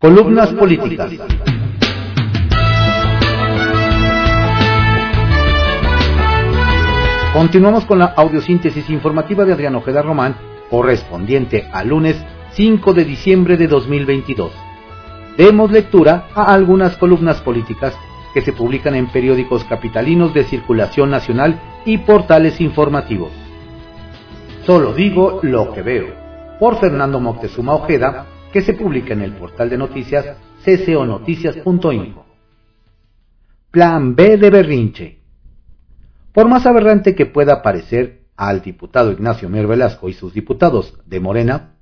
Columnas políticas. Continuamos con la audiosíntesis informativa de Adriano Ojeda Román, correspondiente al lunes 5 de diciembre de 2022. Demos lectura a algunas columnas políticas que se publican en periódicos capitalinos de circulación nacional y portales informativos. Solo digo lo que veo, por Fernando Moctezuma Ojeda, que se publica en el portal de noticias cconoticias.info. Plan B de berrinche. Por más aberrante que pueda parecer al diputado Ignacio Mier Velasco y sus diputados de Morena,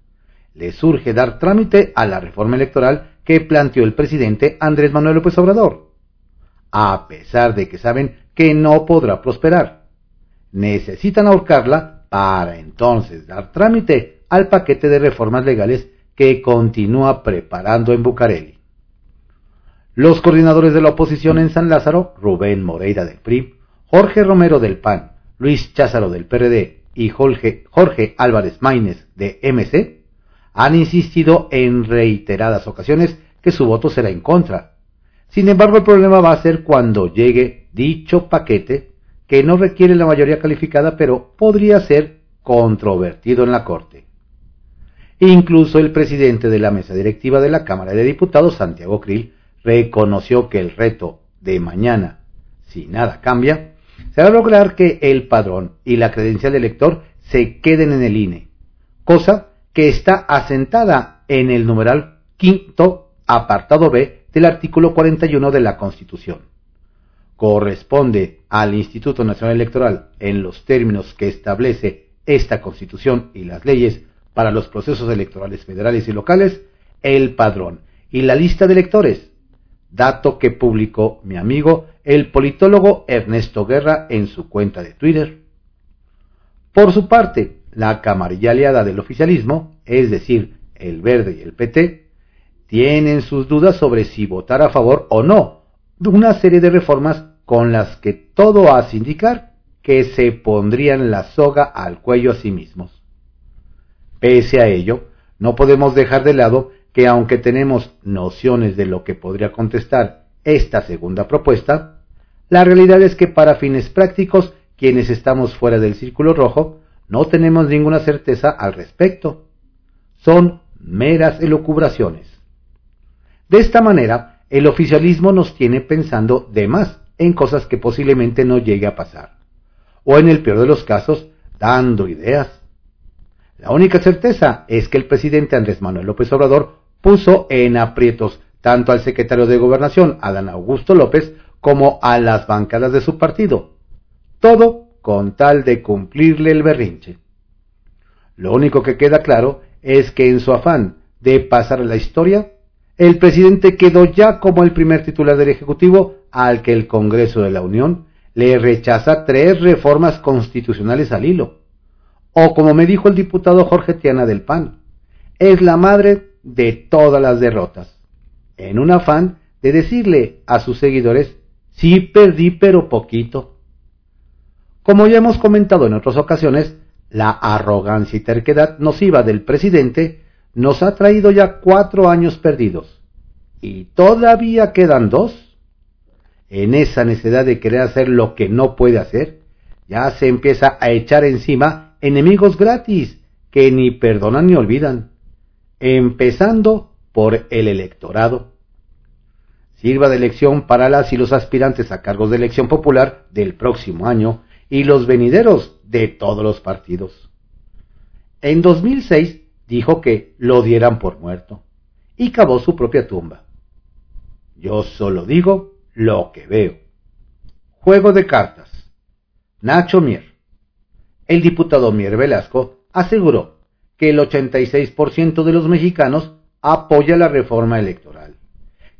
le surge dar trámite a la reforma electoral que planteó el presidente Andrés Manuel López Obrador, a pesar de que saben que no podrá prosperar. Necesitan ahorcarla para entonces dar trámite al paquete de reformas legales que continúa preparando en Bucareli. Los coordinadores de la oposición en San Lázaro, Rubén Moreira del PRI, Jorge Romero del PAN, Luis Cházaro del PRD y Jorge, Jorge Álvarez Maínez de MC han insistido en reiteradas ocasiones que su voto será en contra. Sin embargo, el problema va a ser cuando llegue dicho paquete que no requiere la mayoría calificada, pero podría ser controvertido en la Corte. Incluso el presidente de la mesa directiva de la Cámara de Diputados, Santiago Krill, reconoció que el reto de mañana, si nada cambia, será lograr que el padrón y la credencial de elector se queden en el INE, cosa que está asentada en el numeral quinto apartado B del artículo 41 de la Constitución. Corresponde al Instituto Nacional Electoral, en los términos que establece esta Constitución y las leyes para los procesos electorales federales y locales, el padrón y la lista de electores, dato que publicó mi amigo el politólogo Ernesto Guerra en su cuenta de Twitter. Por su parte, la camarilla aliada del oficialismo, es decir, el Verde y el PT, tienen sus dudas sobre si votar a favor o no de una serie de reformas con las que todo hace indicar que se pondrían la soga al cuello a sí mismos. Pese a ello, no podemos dejar de lado que aunque tenemos nociones de lo que podría contestar esta segunda propuesta, la realidad es que para fines prácticos, quienes estamos fuera del círculo rojo, no tenemos ninguna certeza al respecto. Son meras elucubraciones. De esta manera, el oficialismo nos tiene pensando de más en cosas que posiblemente no llegue a pasar. O en el peor de los casos, dando ideas. La única certeza es que el presidente Andrés Manuel López Obrador puso en aprietos tanto al secretario de Gobernación, Adán Augusto López, como a las bancadas de su partido. Todo con tal de cumplirle el berrinche. Lo único que queda claro es que en su afán de pasar a la historia, el presidente quedó ya como el primer titular del Ejecutivo al que el Congreso de la Unión le rechaza tres reformas constitucionales al hilo. O como me dijo el diputado Jorge Tiana del PAN, es la madre de todas las derrotas, en un afán de decirle a sus seguidores, sí perdí pero poquito. Como ya hemos comentado en otras ocasiones, la arrogancia y terquedad nociva del presidente nos ha traído ya cuatro años perdidos. ¿Y todavía quedan dos? En esa necesidad de querer hacer lo que no puede hacer, ya se empieza a echar encima enemigos gratis que ni perdonan ni olvidan empezando por el electorado. Sirva de elección para las y los aspirantes a cargos de elección popular del próximo año y los venideros de todos los partidos. En 2006 dijo que lo dieran por muerto y cavó su propia tumba. Yo solo digo lo que veo. Juego de cartas. Nacho Mier. El diputado Mier Velasco aseguró que el 86% de los mexicanos apoya la reforma electoral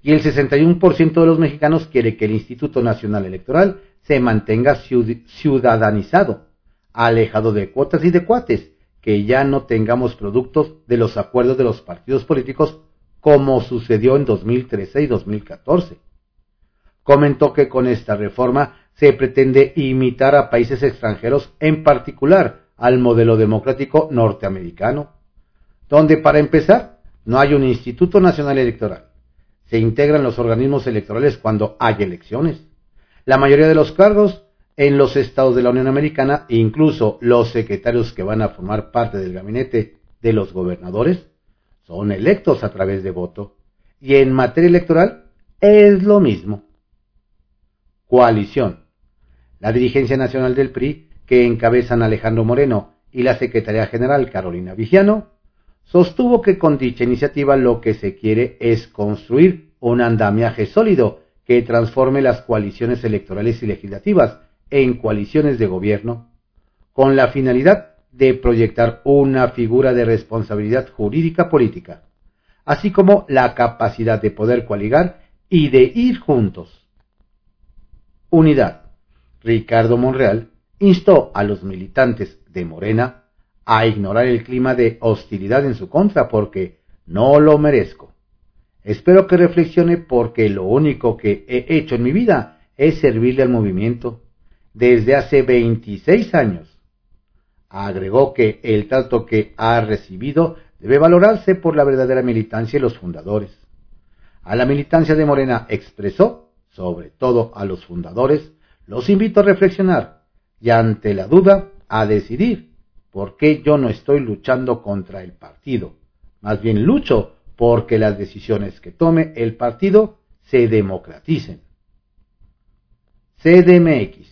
y el 61% de los mexicanos quiere que el Instituto Nacional Electoral se mantenga ciudadanizado, alejado de cuotas y de cuates, que ya no tengamos productos de los acuerdos de los partidos políticos como sucedió en 2013 y 2014. Comentó que con esta reforma se pretende imitar a países extranjeros, en particular al modelo democrático norteamericano, donde para empezar no hay un Instituto Nacional Electoral se integran los organismos electorales cuando hay elecciones. La mayoría de los cargos en los estados de la Unión Americana, incluso los secretarios que van a formar parte del gabinete de los gobernadores, son electos a través de voto. Y en materia electoral es lo mismo. Coalición. La dirigencia nacional del PRI, que encabezan Alejandro Moreno y la Secretaría General Carolina Vigiano, sostuvo que con dicha iniciativa lo que se quiere es construir un andamiaje sólido que transforme las coaliciones electorales y legislativas en coaliciones de gobierno, con la finalidad de proyectar una figura de responsabilidad jurídica política, así como la capacidad de poder coaligar y de ir juntos. Unidad. Ricardo Monreal instó a los militantes de Morena a ignorar el clima de hostilidad en su contra porque no lo merezco. Espero que reflexione porque lo único que he hecho en mi vida es servirle al movimiento desde hace 26 años. Agregó que el trato que ha recibido debe valorarse por la verdadera militancia y los fundadores. A la militancia de Morena expresó, sobre todo a los fundadores, los invito a reflexionar y ante la duda a decidir por qué yo no estoy luchando contra el partido. Más bien lucho porque las decisiones que tome el partido se democraticen. CDMX.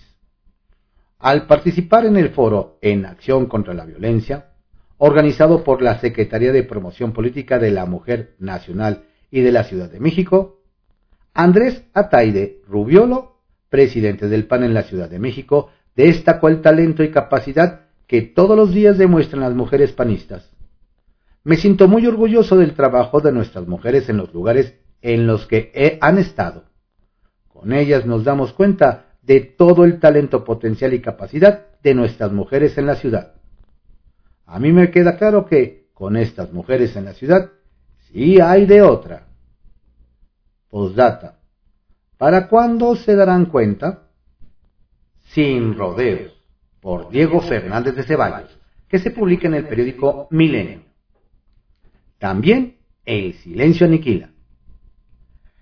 Al participar en el foro En Acción contra la Violencia, organizado por la Secretaría de Promoción Política de la Mujer Nacional y de la Ciudad de México, Andrés Ataide Rubiolo presidente del PAN en la Ciudad de México, destacó el talento y capacidad que todos los días demuestran las mujeres panistas. Me siento muy orgulloso del trabajo de nuestras mujeres en los lugares en los que han estado. Con ellas nos damos cuenta de todo el talento potencial y capacidad de nuestras mujeres en la ciudad. A mí me queda claro que con estas mujeres en la ciudad sí hay de otra. Postdata. ¿Para cuándo se darán cuenta? Sin rodeos, por Diego Fernández de Ceballos, que se publica en el periódico Milenio. También El silencio aniquila.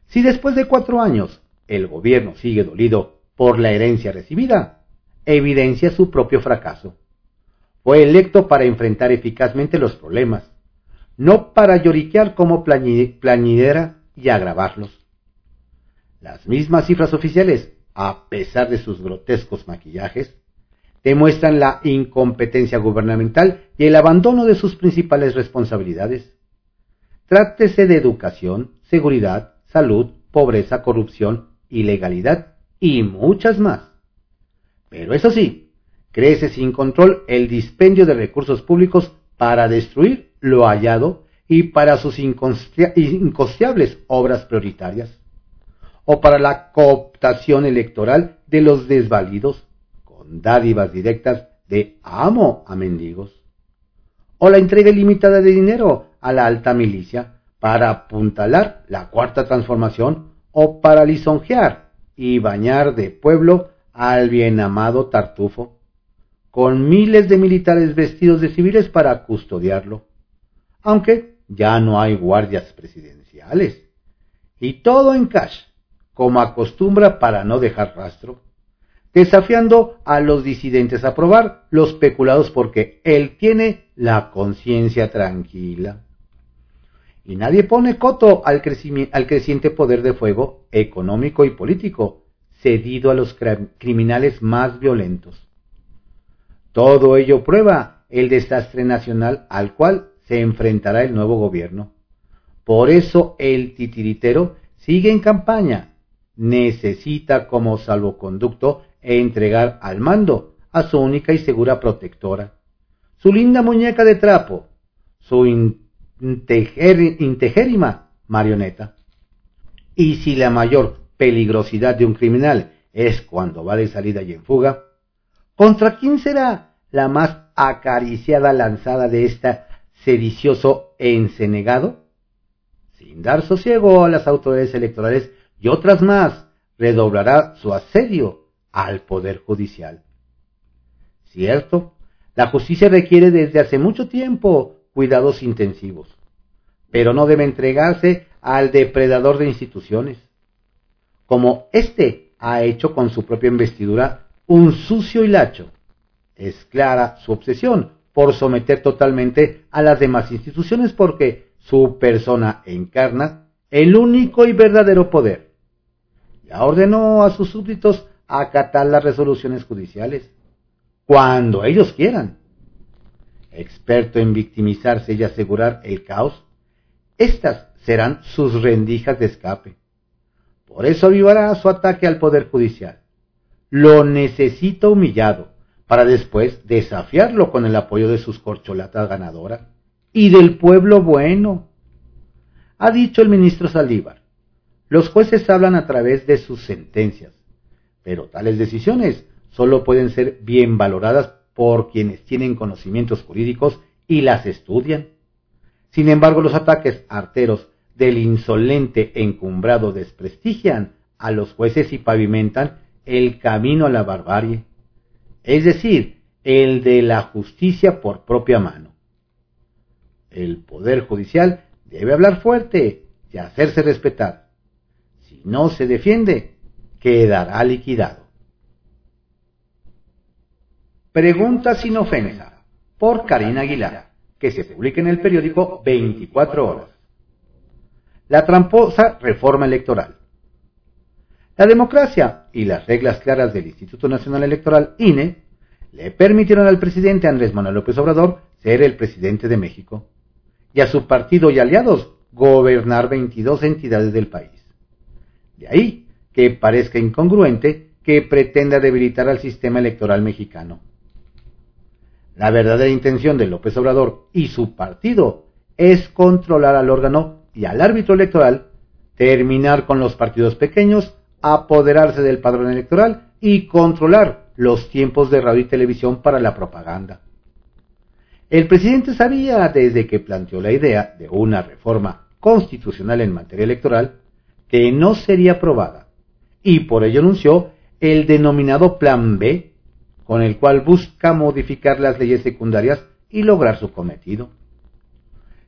Si después de cuatro años el gobierno sigue dolido por la herencia recibida, evidencia su propio fracaso. Fue electo para enfrentar eficazmente los problemas, no para lloriquear como plañidera y agravarlos. Las mismas cifras oficiales, a pesar de sus grotescos maquillajes, demuestran la incompetencia gubernamental y el abandono de sus principales responsabilidades. Trátese de educación, seguridad, salud, pobreza, corrupción, ilegalidad y muchas más. Pero eso sí, crece sin control el dispendio de recursos públicos para destruir lo hallado y para sus incosteables obras prioritarias o para la cooptación electoral de los desvalidos con dádivas directas de amo a mendigos, o la entrega ilimitada de dinero a la alta milicia para apuntalar la cuarta transformación o para lisonjear y bañar de pueblo al bien amado Tartufo, con miles de militares vestidos de civiles para custodiarlo, aunque ya no hay guardias presidenciales, y todo en cash como acostumbra para no dejar rastro, desafiando a los disidentes a probar los peculados porque él tiene la conciencia tranquila. Y nadie pone coto al, al, creciente poder de fuego económico y político cedido a los criminales más violentos. Todo ello prueba el desastre nacional al cual se enfrentará el nuevo gobierno. Por eso el titiritero sigue en campaña necesita como salvoconducto entregar al mando a su única y segura protectora, su linda muñeca de trapo, su integérima marioneta. Y si la mayor peligrosidad de un criminal es cuando va de salida y en fuga, ¿contra quién será la más acariciada lanzada de este sedicioso encenegado? Sin dar sosiego a las autoridades electorales y otras más redoblará su asedio al Poder Judicial. Cierto, la justicia requiere desde hace mucho tiempo cuidados intensivos, pero no debe entregarse al depredador de instituciones, como éste ha hecho con su propia investidura un sucio hilacho. Es clara su obsesión por someter totalmente a las demás instituciones porque su persona encarna el único y verdadero poder. Ordenó a sus súbditos acatar las resoluciones judiciales, cuando ellos quieran. Experto en victimizarse y asegurar el caos, estas serán sus rendijas de escape. Por eso avivará su ataque al Poder Judicial. Lo necesita humillado, para después desafiarlo con el apoyo de sus corcholatas ganadoras y del pueblo bueno. Ha dicho el ministro Saldívar, los jueces hablan a través de sus sentencias, pero tales decisiones solo pueden ser bien valoradas por quienes tienen conocimientos jurídicos y las estudian. Sin embargo, los ataques arteros del insolente encumbrado desprestigian a los jueces y pavimentan el camino a la barbarie, es decir, el de la justicia por propia mano. El Poder Judicial debe hablar fuerte y hacerse respetar. Si no se defiende, quedará liquidado. Pregunta sin ofensa por Karina Aguilar, que se publica en el periódico 24 horas. La tramposa reforma electoral. La democracia y las reglas claras del Instituto Nacional Electoral, INE, le permitieron al presidente Andrés Manuel López Obrador ser el presidente de México y a su partido y aliados gobernar 22 entidades del país. De ahí que parezca incongruente que pretenda debilitar al sistema electoral mexicano. La verdadera intención de López Obrador y su partido es controlar al órgano y al árbitro electoral, terminar con los partidos pequeños, apoderarse del padrón electoral y controlar los tiempos de radio y televisión para la propaganda. El presidente sabía desde que planteó la idea de una reforma constitucional en materia electoral que no sería aprobada y por ello anunció el denominado Plan B, con el cual busca modificar las leyes secundarias y lograr su cometido.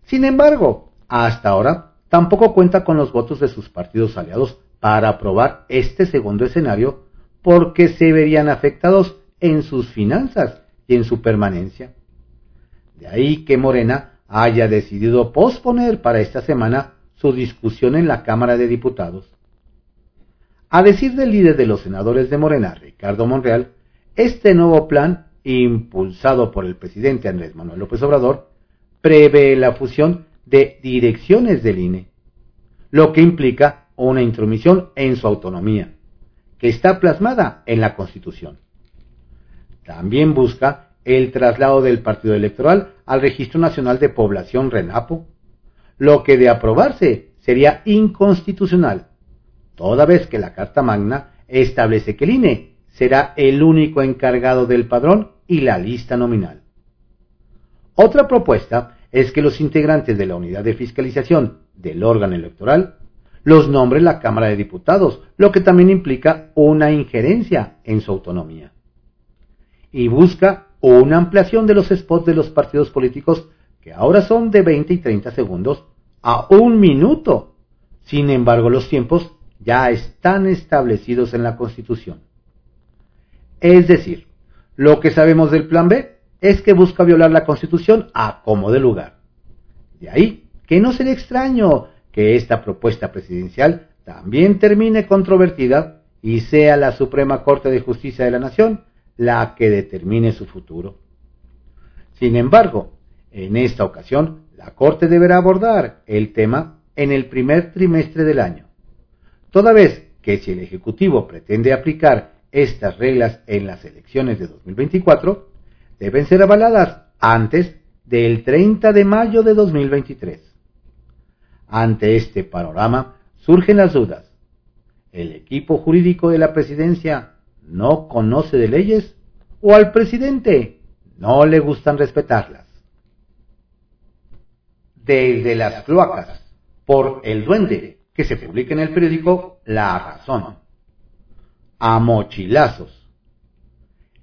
Sin embargo, hasta ahora tampoco cuenta con los votos de sus partidos aliados para aprobar este segundo escenario porque se verían afectados en sus finanzas y en su permanencia. De ahí que Morena haya decidido posponer para esta semana su discusión en la Cámara de Diputados. A decir del líder de los senadores de Morena, Ricardo Monreal, este nuevo plan, impulsado por el presidente Andrés Manuel López Obrador, prevé la fusión de direcciones del INE, lo que implica una intromisión en su autonomía, que está plasmada en la Constitución. También busca el traslado del partido electoral al Registro Nacional de Población RENAPO, lo que de aprobarse sería inconstitucional, toda vez que la Carta Magna establece que el INE será el único encargado del padrón y la lista nominal. Otra propuesta es que los integrantes de la unidad de fiscalización del órgano electoral los nombre la Cámara de Diputados, lo que también implica una injerencia en su autonomía. Y busca una ampliación de los spots de los partidos políticos ahora son de 20 y 30 segundos a un minuto. Sin embargo, los tiempos ya están establecidos en la Constitución. Es decir, lo que sabemos del Plan B es que busca violar la Constitución a como de lugar. De ahí que no será extraño que esta propuesta presidencial también termine controvertida y sea la Suprema Corte de Justicia de la Nación la que determine su futuro. Sin embargo, en esta ocasión, la Corte deberá abordar el tema en el primer trimestre del año, toda vez que si el Ejecutivo pretende aplicar estas reglas en las elecciones de 2024, deben ser avaladas antes del 30 de mayo de 2023. Ante este panorama surgen las dudas. ¿El equipo jurídico de la presidencia no conoce de leyes o al presidente no le gustan respetarlas? Desde las cloacas, por El Duende, que se publica en el periódico La Razón. A mochilazos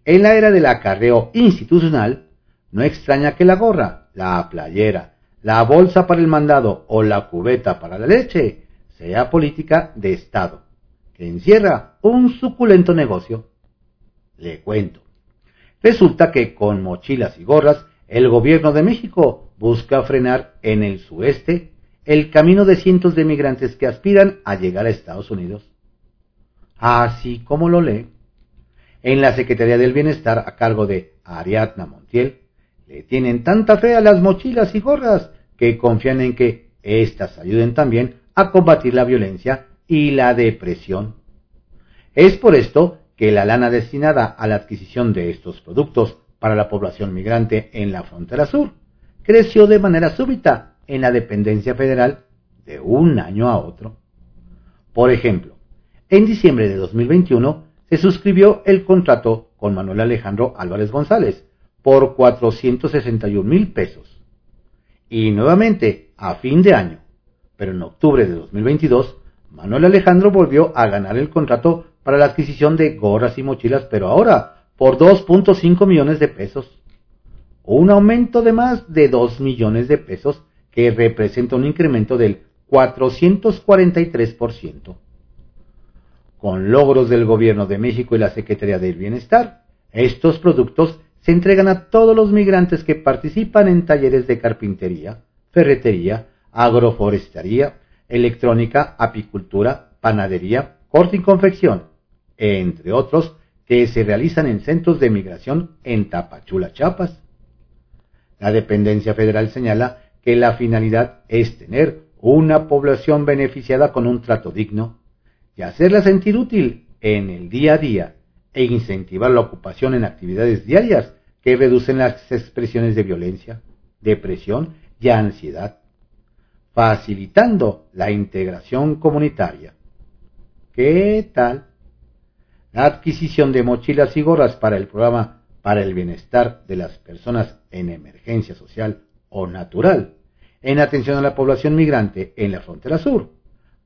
en la era del acarreo institucional, no extraña que la gorra, la playera, la bolsa para el mandado o la cubeta para la leche sea política de Estado, que encierra un suculento negocio. Le cuento. Resulta que con mochilas y gorras, el gobierno de México busca frenar en el sudeste el camino de cientos de migrantes que aspiran a llegar a Estados Unidos. Así como lo lee, en la Secretaría del Bienestar a cargo de Ariadna Montiel, le tienen tanta fe a las mochilas y gorras que confían en que éstas ayuden también a combatir la violencia y la depresión. Es por esto que la lana destinada a la adquisición de estos productos para la población migrante en la frontera sur creció de manera súbita en la dependencia federal de un año a otro. Por ejemplo, en diciembre de 2021 se suscribió el contrato con Manuel Alejandro Álvarez González por 461 mil pesos. Y nuevamente, a fin de año, pero en octubre de 2022, Manuel Alejandro volvió a ganar el contrato para la adquisición de gorras y mochilas, pero ahora por 2.5 millones de pesos. Un aumento de más de 2 millones de pesos que representa un incremento del 443%. Con logros del Gobierno de México y la Secretaría del Bienestar, estos productos se entregan a todos los migrantes que participan en talleres de carpintería, ferretería, agroforestería, electrónica, apicultura, panadería, corte y confección, entre otros que se realizan en centros de migración en Tapachula, Chiapas. La dependencia federal señala que la finalidad es tener una población beneficiada con un trato digno y hacerla sentir útil en el día a día e incentivar la ocupación en actividades diarias que reducen las expresiones de violencia, depresión y ansiedad, facilitando la integración comunitaria. ¿Qué tal? La adquisición de mochilas y gorras para el programa para el bienestar de las personas en emergencia social o natural, en atención a la población migrante en la frontera sur,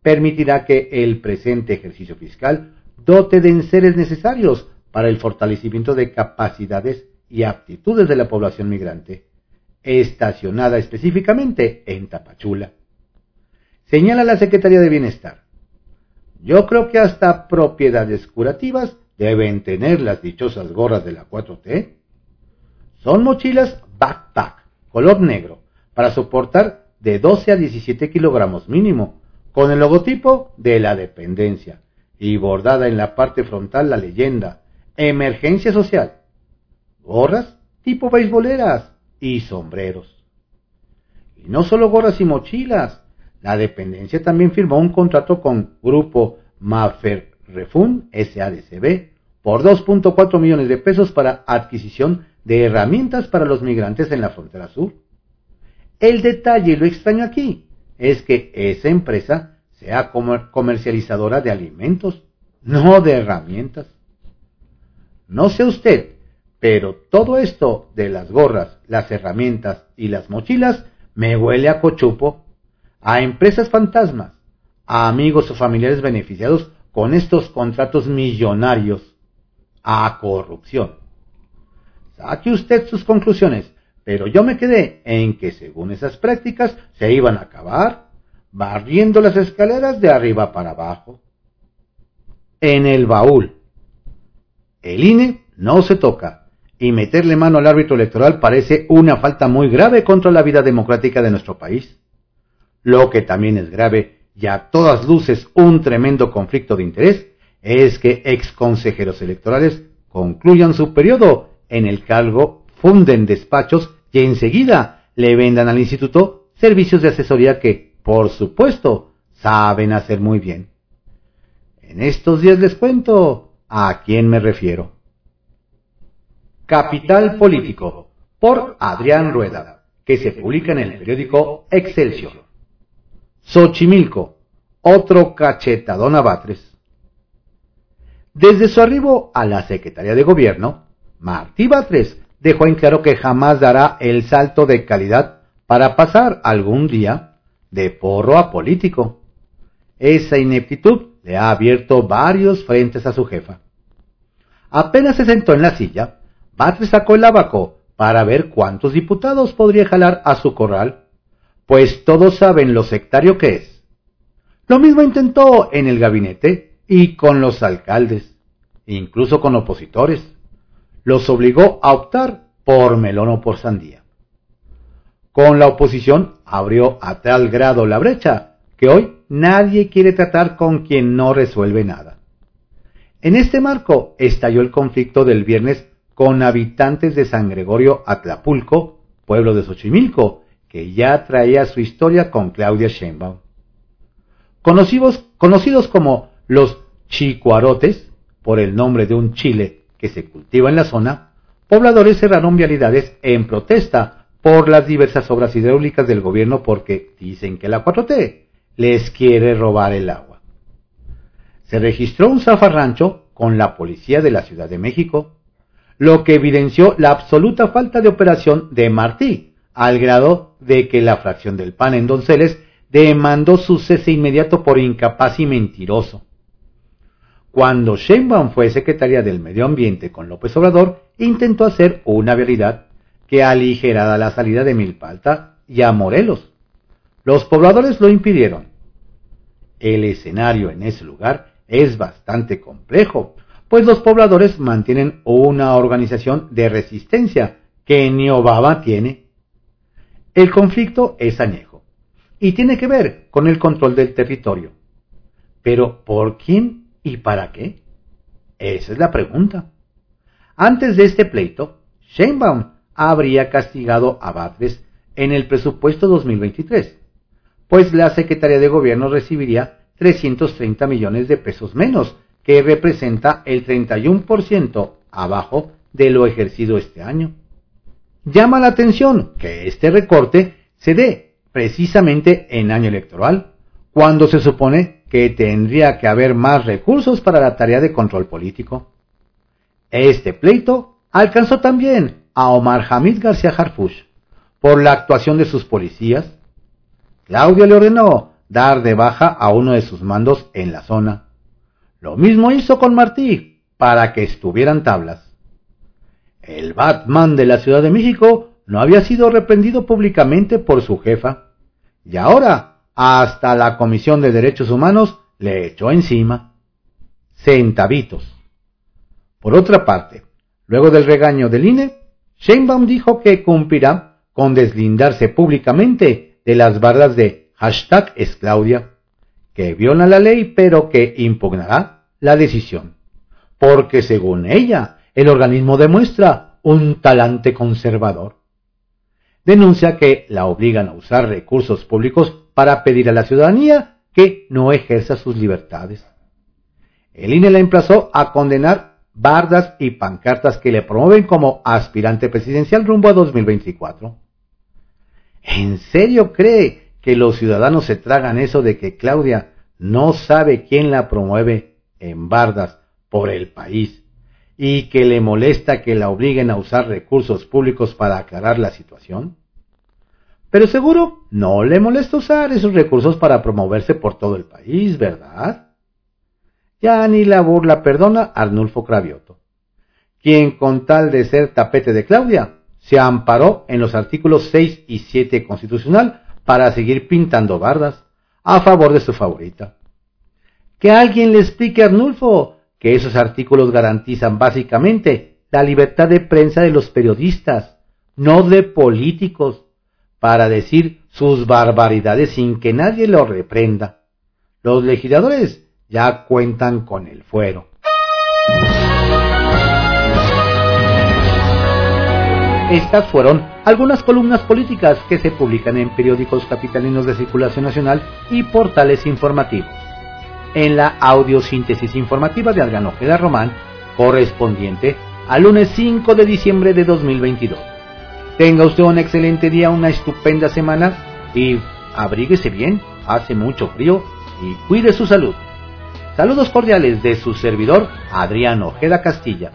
permitirá que el presente ejercicio fiscal dote de enseres necesarios para el fortalecimiento de capacidades y aptitudes de la población migrante, estacionada específicamente en Tapachula. Señala la Secretaría de Bienestar. Yo creo que hasta propiedades curativas deben tener las dichosas gorras de la 4T. Son mochilas backpack, color negro, para soportar de 12 a 17 kilogramos mínimo, con el logotipo de la dependencia y bordada en la parte frontal la leyenda Emergencia Social gorras tipo beisboleras y sombreros. Y no solo gorras y mochilas, la dependencia también firmó un contrato con Grupo Mafer Refund SADCB por 2.4 millones de pesos para adquisición de herramientas para los migrantes en la frontera sur. El detalle y lo extraño aquí es que esa empresa sea comercializadora de alimentos, no de herramientas. No sé usted, pero todo esto de las gorras, las herramientas y las mochilas me huele a cochupo, a empresas fantasmas, a amigos o familiares beneficiados con estos contratos millonarios, a corrupción. Saque usted sus conclusiones, pero yo me quedé en que según esas prácticas se iban a acabar barriendo las escaleras de arriba para abajo. En el baúl. El INE no se toca y meterle mano al árbitro electoral parece una falta muy grave contra la vida democrática de nuestro país. Lo que también es grave y a todas luces un tremendo conflicto de interés es que ex consejeros electorales concluyan su periodo en el cargo, funden despachos y enseguida le vendan al instituto servicios de asesoría que, por supuesto, saben hacer muy bien. En estos días les cuento a quién me refiero. Capital Político, por Adrián Rueda, que se publica en el periódico Excelsior. Xochimilco, otro cachetadón a Batres. Desde su arribo a la Secretaría de Gobierno, Martí Batres dejó en claro que jamás dará el salto de calidad para pasar algún día de porro a político. Esa ineptitud le ha abierto varios frentes a su jefa. Apenas se sentó en la silla, Batres sacó el abaco para ver cuántos diputados podría jalar a su corral, pues todos saben lo sectario que es. Lo mismo intentó en el gabinete y con los alcaldes, incluso con opositores. Los obligó a optar por melón o por sandía. Con la oposición abrió a tal grado la brecha que hoy nadie quiere tratar con quien no resuelve nada. En este marco estalló el conflicto del viernes con habitantes de San Gregorio Atlapulco, pueblo de Xochimilco, que ya traía su historia con Claudia Sheinbaum. Conocidos, conocidos como los chicuarotes, por el nombre de un chile que se cultiva en la zona, pobladores cerraron vialidades en protesta por las diversas obras hidráulicas del gobierno porque dicen que la 4T les quiere robar el agua. Se registró un zafarrancho con la policía de la Ciudad de México, lo que evidenció la absoluta falta de operación de Martí, al grado de que la fracción del PAN en Donceles demandó su cese inmediato por incapaz y mentiroso. Cuando Sheinbaum fue secretaria del Medio Ambiente con López Obrador, intentó hacer una realidad que aligerara la salida de Milpalta y a Morelos. Los pobladores lo impidieron. El escenario en ese lugar es bastante complejo, pues los pobladores mantienen una organización de resistencia que ni Obama tiene el conflicto es añejo y tiene que ver con el control del territorio. Pero ¿por quién y para qué? Esa es la pregunta. Antes de este pleito, Sheinbaum habría castigado a Batres en el presupuesto 2023, pues la Secretaría de Gobierno recibiría 330 millones de pesos menos, que representa el 31% abajo de lo ejercido este año. Llama la atención que este recorte se dé precisamente en año electoral, cuando se supone que tendría que haber más recursos para la tarea de control político. Este pleito alcanzó también a Omar Hamid García Harfush por la actuación de sus policías. Claudia le ordenó dar de baja a uno de sus mandos en la zona. Lo mismo hizo con Martí para que estuvieran tablas. El Batman de la Ciudad de México no había sido reprendido públicamente por su jefa, y ahora hasta la Comisión de Derechos Humanos le echó encima. Centavitos. Por otra parte, luego del regaño del INE, Sheinbaum dijo que cumplirá con deslindarse públicamente de las barras de hashtag esclaudia, que viola la ley pero que impugnará la decisión, porque según ella, el organismo demuestra un talante conservador. Denuncia que la obligan a usar recursos públicos para pedir a la ciudadanía que no ejerza sus libertades. El INE la emplazó a condenar bardas y pancartas que le promueven como aspirante presidencial rumbo a 2024. ¿En serio cree que los ciudadanos se tragan eso de que Claudia no sabe quién la promueve en bardas por el país y que le molesta que la obliguen a usar recursos públicos para aclarar la situación? Pero seguro no le molesta usar esos recursos para promoverse por todo el país, ¿verdad? Ya ni la burla perdona Arnulfo Cravioto, quien con tal de ser tapete de Claudia, se amparó en los artículos 6 y 7 constitucional para seguir pintando bardas a favor de su favorita. Que alguien le explique a Arnulfo que esos artículos garantizan básicamente la libertad de prensa de los periodistas, no de políticos, para decir sus barbaridades sin que nadie lo reprenda. Los legisladores ya cuentan con el fuero. Estas fueron algunas columnas políticas que se publican en periódicos capitalinos de circulación nacional y portales informativos en la audiosíntesis informativa de Adrián Ojeda Román, correspondiente al lunes 5 de diciembre de 2022. Tenga usted un excelente día, una estupenda semana y abríguese bien, hace mucho frío y cuide su salud. Saludos cordiales de su servidor, Adrián Ojeda Castilla.